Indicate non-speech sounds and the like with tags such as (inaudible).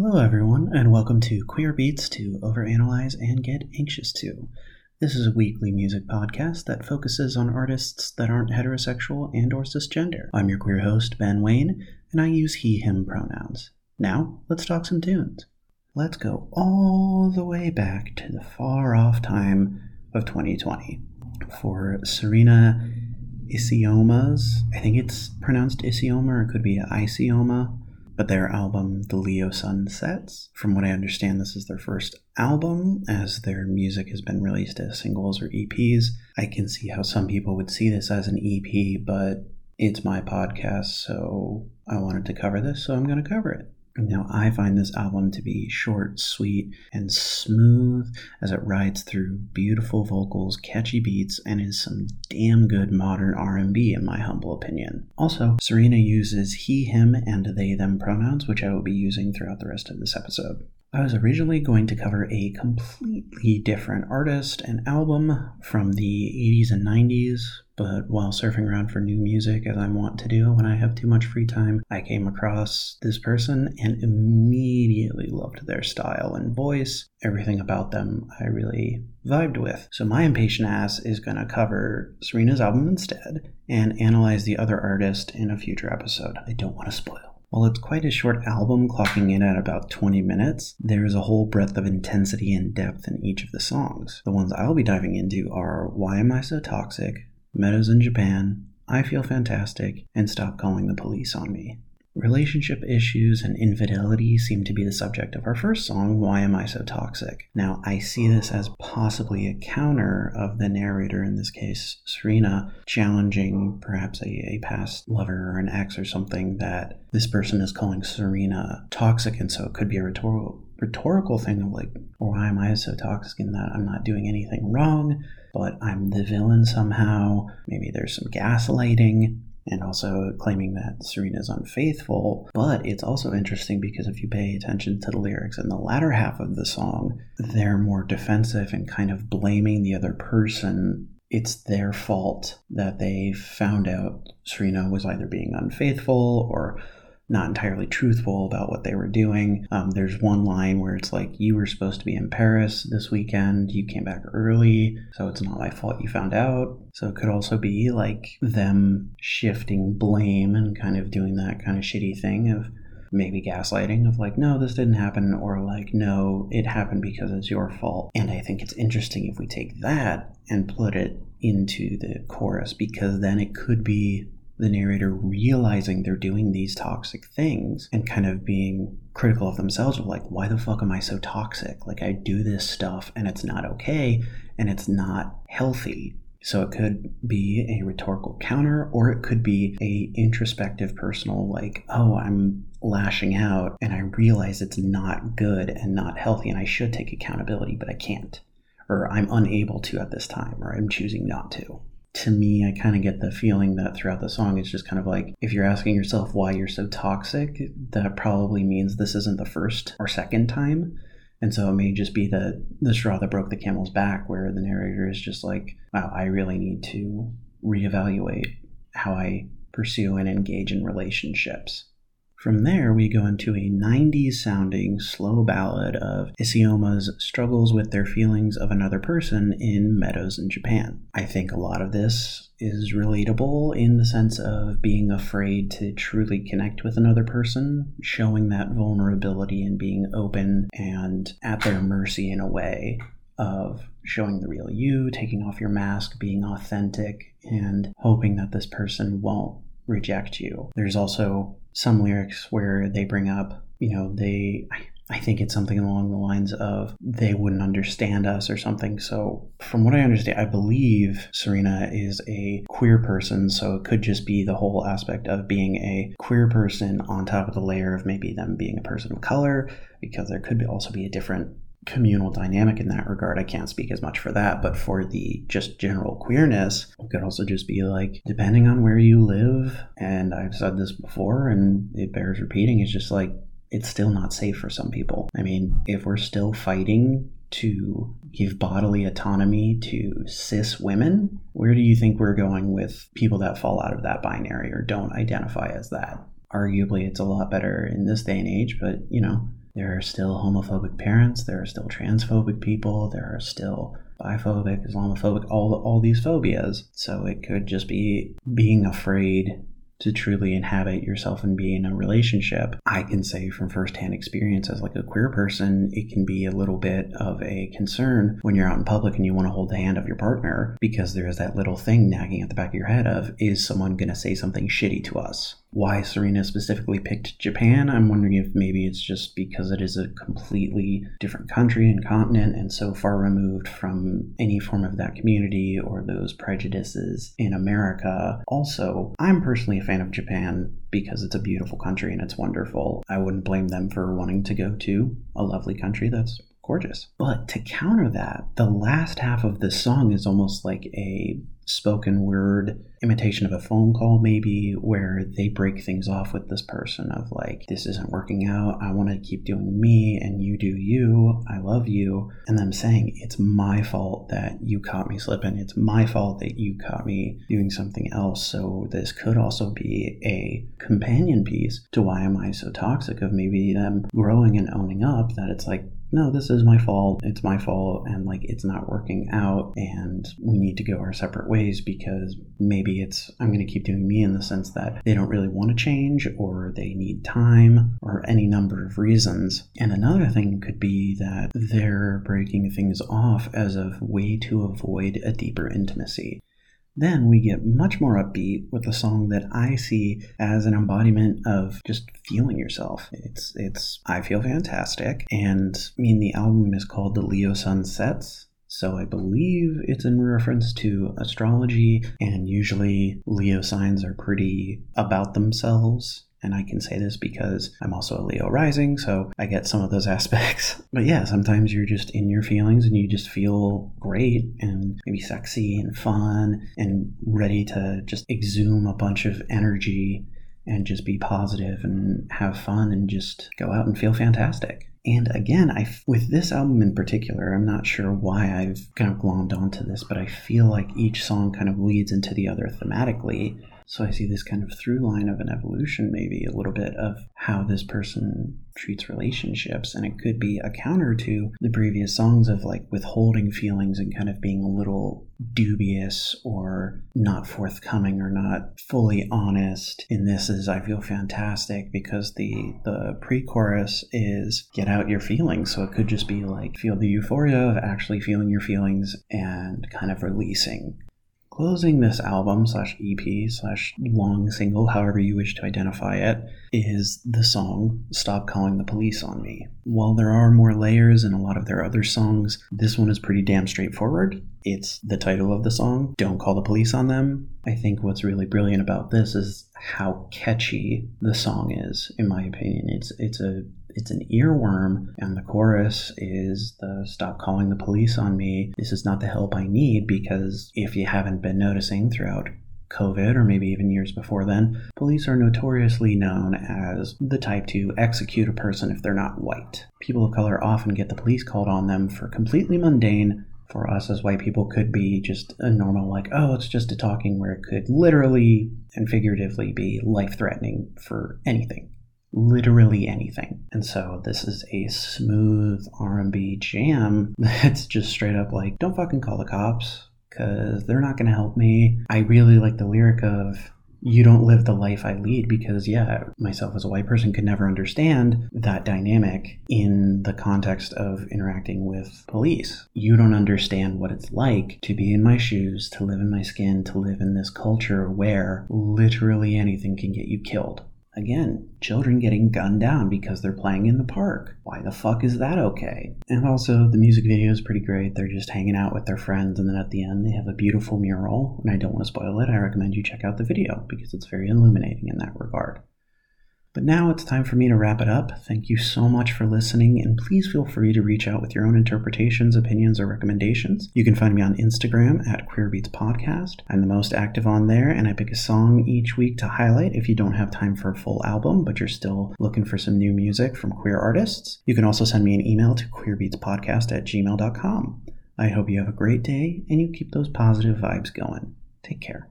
Hello, everyone, and welcome to Queer Beats to Overanalyze and Get Anxious to. This is a weekly music podcast that focuses on artists that aren't heterosexual and or cisgender. I'm your queer host, Ben Wayne, and I use he, him pronouns. Now, let's talk some tunes. Let's go all the way back to the far off time of 2020 for Serena Isioma's, I think it's pronounced Isioma or it could be Isioma, but their album The Leo Sun Sets. From what I understand, this is their first album as their music has been released as singles or EPs. I can see how some people would see this as an EP, but it's my podcast, so I wanted to cover this, so I'm going to cover it. Now, I find this album to be short, sweet, and smooth as it rides through beautiful vocals, catchy beats, and is some damn good modern R&B in my humble opinion. Also, Serena uses he, him, and they, them pronouns, which I will be using throughout the rest of this episode. I was originally going to cover a completely different artist and album from the 80s and 90s, but while surfing around for new music, as I want to do when I have too much free time, I came across this person and immediately loved their style and voice. Everything about them I really vibed with. So, my impatient ass is going to cover Serena's album instead and analyze the other artist in a future episode. I don't want to spoil. While it's quite a short album, clocking in at about 20 minutes, there is a whole breadth of intensity and depth in each of the songs. The ones I'll be diving into are Why Am I So Toxic, Meadows in Japan, I Feel Fantastic, and Stop Calling the Police on Me. Relationship issues and infidelity seem to be the subject of our first song, Why Am I So Toxic? Now, I see this as possibly a counter of the narrator, in this case, Serena, challenging perhaps a, a past lover or an ex or something that this person is calling Serena toxic, and so it could be a rhetorical rhetorical thing of like, why am I so toxic in that I'm not doing anything wrong, but I'm the villain somehow. Maybe there's some gaslighting and also claiming that Serena is unfaithful. But it's also interesting because if you pay attention to the lyrics in the latter half of the song, they're more defensive and kind of blaming the other person. It's their fault that they found out Serena was either being unfaithful or not entirely truthful about what they were doing. Um, there's one line where it's like, You were supposed to be in Paris this weekend, you came back early, so it's not my fault you found out. So it could also be like them shifting blame and kind of doing that kind of shitty thing of maybe gaslighting of like, no, this didn't happen, or like, no, it happened because it's your fault. And I think it's interesting if we take that and put it into the chorus because then it could be the narrator realizing they're doing these toxic things and kind of being critical of themselves of like why the fuck am i so toxic? Like i do this stuff and it's not okay and it's not healthy. So it could be a rhetorical counter or it could be a introspective personal like oh i'm lashing out and i realize it's not good and not healthy and i should take accountability but i can't or i'm unable to at this time or i'm choosing not to to me, I kind of get the feeling that throughout the song, it's just kind of like if you're asking yourself why you're so toxic, that probably means this isn't the first or second time. And so it may just be the, the straw that broke the camel's back, where the narrator is just like, wow, I really need to reevaluate how I pursue and engage in relationships. From there, we go into a 90s sounding slow ballad of Isioma's struggles with their feelings of another person in Meadows in Japan. I think a lot of this is relatable in the sense of being afraid to truly connect with another person, showing that vulnerability and being open and at their mercy in a way of showing the real you, taking off your mask, being authentic, and hoping that this person won't reject you. There's also some lyrics where they bring up, you know, they, I think it's something along the lines of they wouldn't understand us or something. So, from what I understand, I believe Serena is a queer person. So, it could just be the whole aspect of being a queer person on top of the layer of maybe them being a person of color, because there could be also be a different communal dynamic in that regard. I can't speak as much for that, but for the just general queerness, it could also just be like, depending on where you live, and I've said this before and it bears repeating, it's just like, it's still not safe for some people. I mean, if we're still fighting to give bodily autonomy to cis women, where do you think we're going with people that fall out of that binary or don't identify as that? Arguably, it's a lot better in this day and age, but you know, There are still homophobic parents, there are still transphobic people, there are still biphobic, Islamophobic, all all these phobias. So it could just be being afraid to truly inhabit yourself and be in a relationship. I can say from firsthand experience as like a queer person, it can be a little bit of a concern when you're out in public and you want to hold the hand of your partner because there is that little thing nagging at the back of your head of is someone going to say something shitty to us? Why Serena specifically picked Japan. I'm wondering if maybe it's just because it is a completely different country and continent and so far removed from any form of that community or those prejudices in America. Also, I'm personally a fan of Japan because it's a beautiful country and it's wonderful. I wouldn't blame them for wanting to go to a lovely country that's gorgeous. But to counter that, the last half of the song is almost like a spoken word imitation of a phone call maybe where they break things off with this person of like this isn't working out. I want to keep doing me and you do you. I love you. And them saying it's my fault that you caught me slipping. It's my fault that you caught me doing something else. So this could also be a companion piece to why am i so toxic? of maybe them growing and owning up that it's like no, this is my fault. It's my fault. And like, it's not working out. And we need to go our separate ways because maybe it's, I'm going to keep doing me in the sense that they don't really want to change or they need time or any number of reasons. And another thing could be that they're breaking things off as a way to avoid a deeper intimacy. Then we get much more upbeat with a song that I see as an embodiment of just feeling yourself. It's it's I feel fantastic, and I mean the album is called The Leo Sun Sets. So I believe it's in reference to astrology, and usually Leo signs are pretty about themselves and I can say this because I'm also a Leo rising, so I get some of those (laughs) aspects. But yeah, sometimes you're just in your feelings and you just feel great and maybe sexy and fun and ready to just exhume a bunch of energy and just be positive and have fun and just go out and feel fantastic. And again, I with this album in particular, I'm not sure why I've kind of glommed onto this, but I feel like each song kind of leads into the other thematically. So I see this kind of through line of an evolution, maybe a little bit of how this person treats relationships. And it could be a counter to the previous songs of like withholding feelings and kind of being a little dubious or not forthcoming or not fully honest. In this is I feel fantastic because the the pre-chorus is get out your feelings. So it could just be like feel the euphoria of actually feeling your feelings and kind of releasing Closing this album slash EP slash long single, however you wish to identify it, is the song Stop Calling the Police on Me. While there are more layers in a lot of their other songs, this one is pretty damn straightforward. It's the title of the song, Don't Call the Police on Them. I think what's really brilliant about this is how catchy the song is, in my opinion. It's it's a it's an earworm, and the chorus is the stop calling the police on me. This is not the help I need because if you haven't been noticing throughout COVID, or maybe even years before then, police are notoriously known as the type to execute a person if they're not white. People of color often get the police called on them for completely mundane, for us as white people, could be just a normal, like, oh, it's just a talking, where it could literally and figuratively be life threatening for anything literally anything. And so this is a smooth R&B jam (laughs) that's just straight up like don't fucking call the cops cuz they're not going to help me. I really like the lyric of you don't live the life I lead because, yeah, myself as a white person could never understand that dynamic in the context of interacting with police. You don't understand what it's like to be in my shoes, to live in my skin, to live in this culture where literally anything can get you killed. Again, children getting gunned down because they're playing in the park. Why the fuck is that okay? And also, the music video is pretty great. They're just hanging out with their friends, and then at the end, they have a beautiful mural. And I don't want to spoil it. I recommend you check out the video because it's very illuminating in that regard. But now it's time for me to wrap it up. Thank you so much for listening, and please feel free to reach out with your own interpretations, opinions, or recommendations. You can find me on Instagram at Queerbeats Podcast. I'm the most active on there, and I pick a song each week to highlight if you don't have time for a full album, but you're still looking for some new music from queer artists. You can also send me an email to queerbeatspodcast at gmail.com. I hope you have a great day and you keep those positive vibes going. Take care.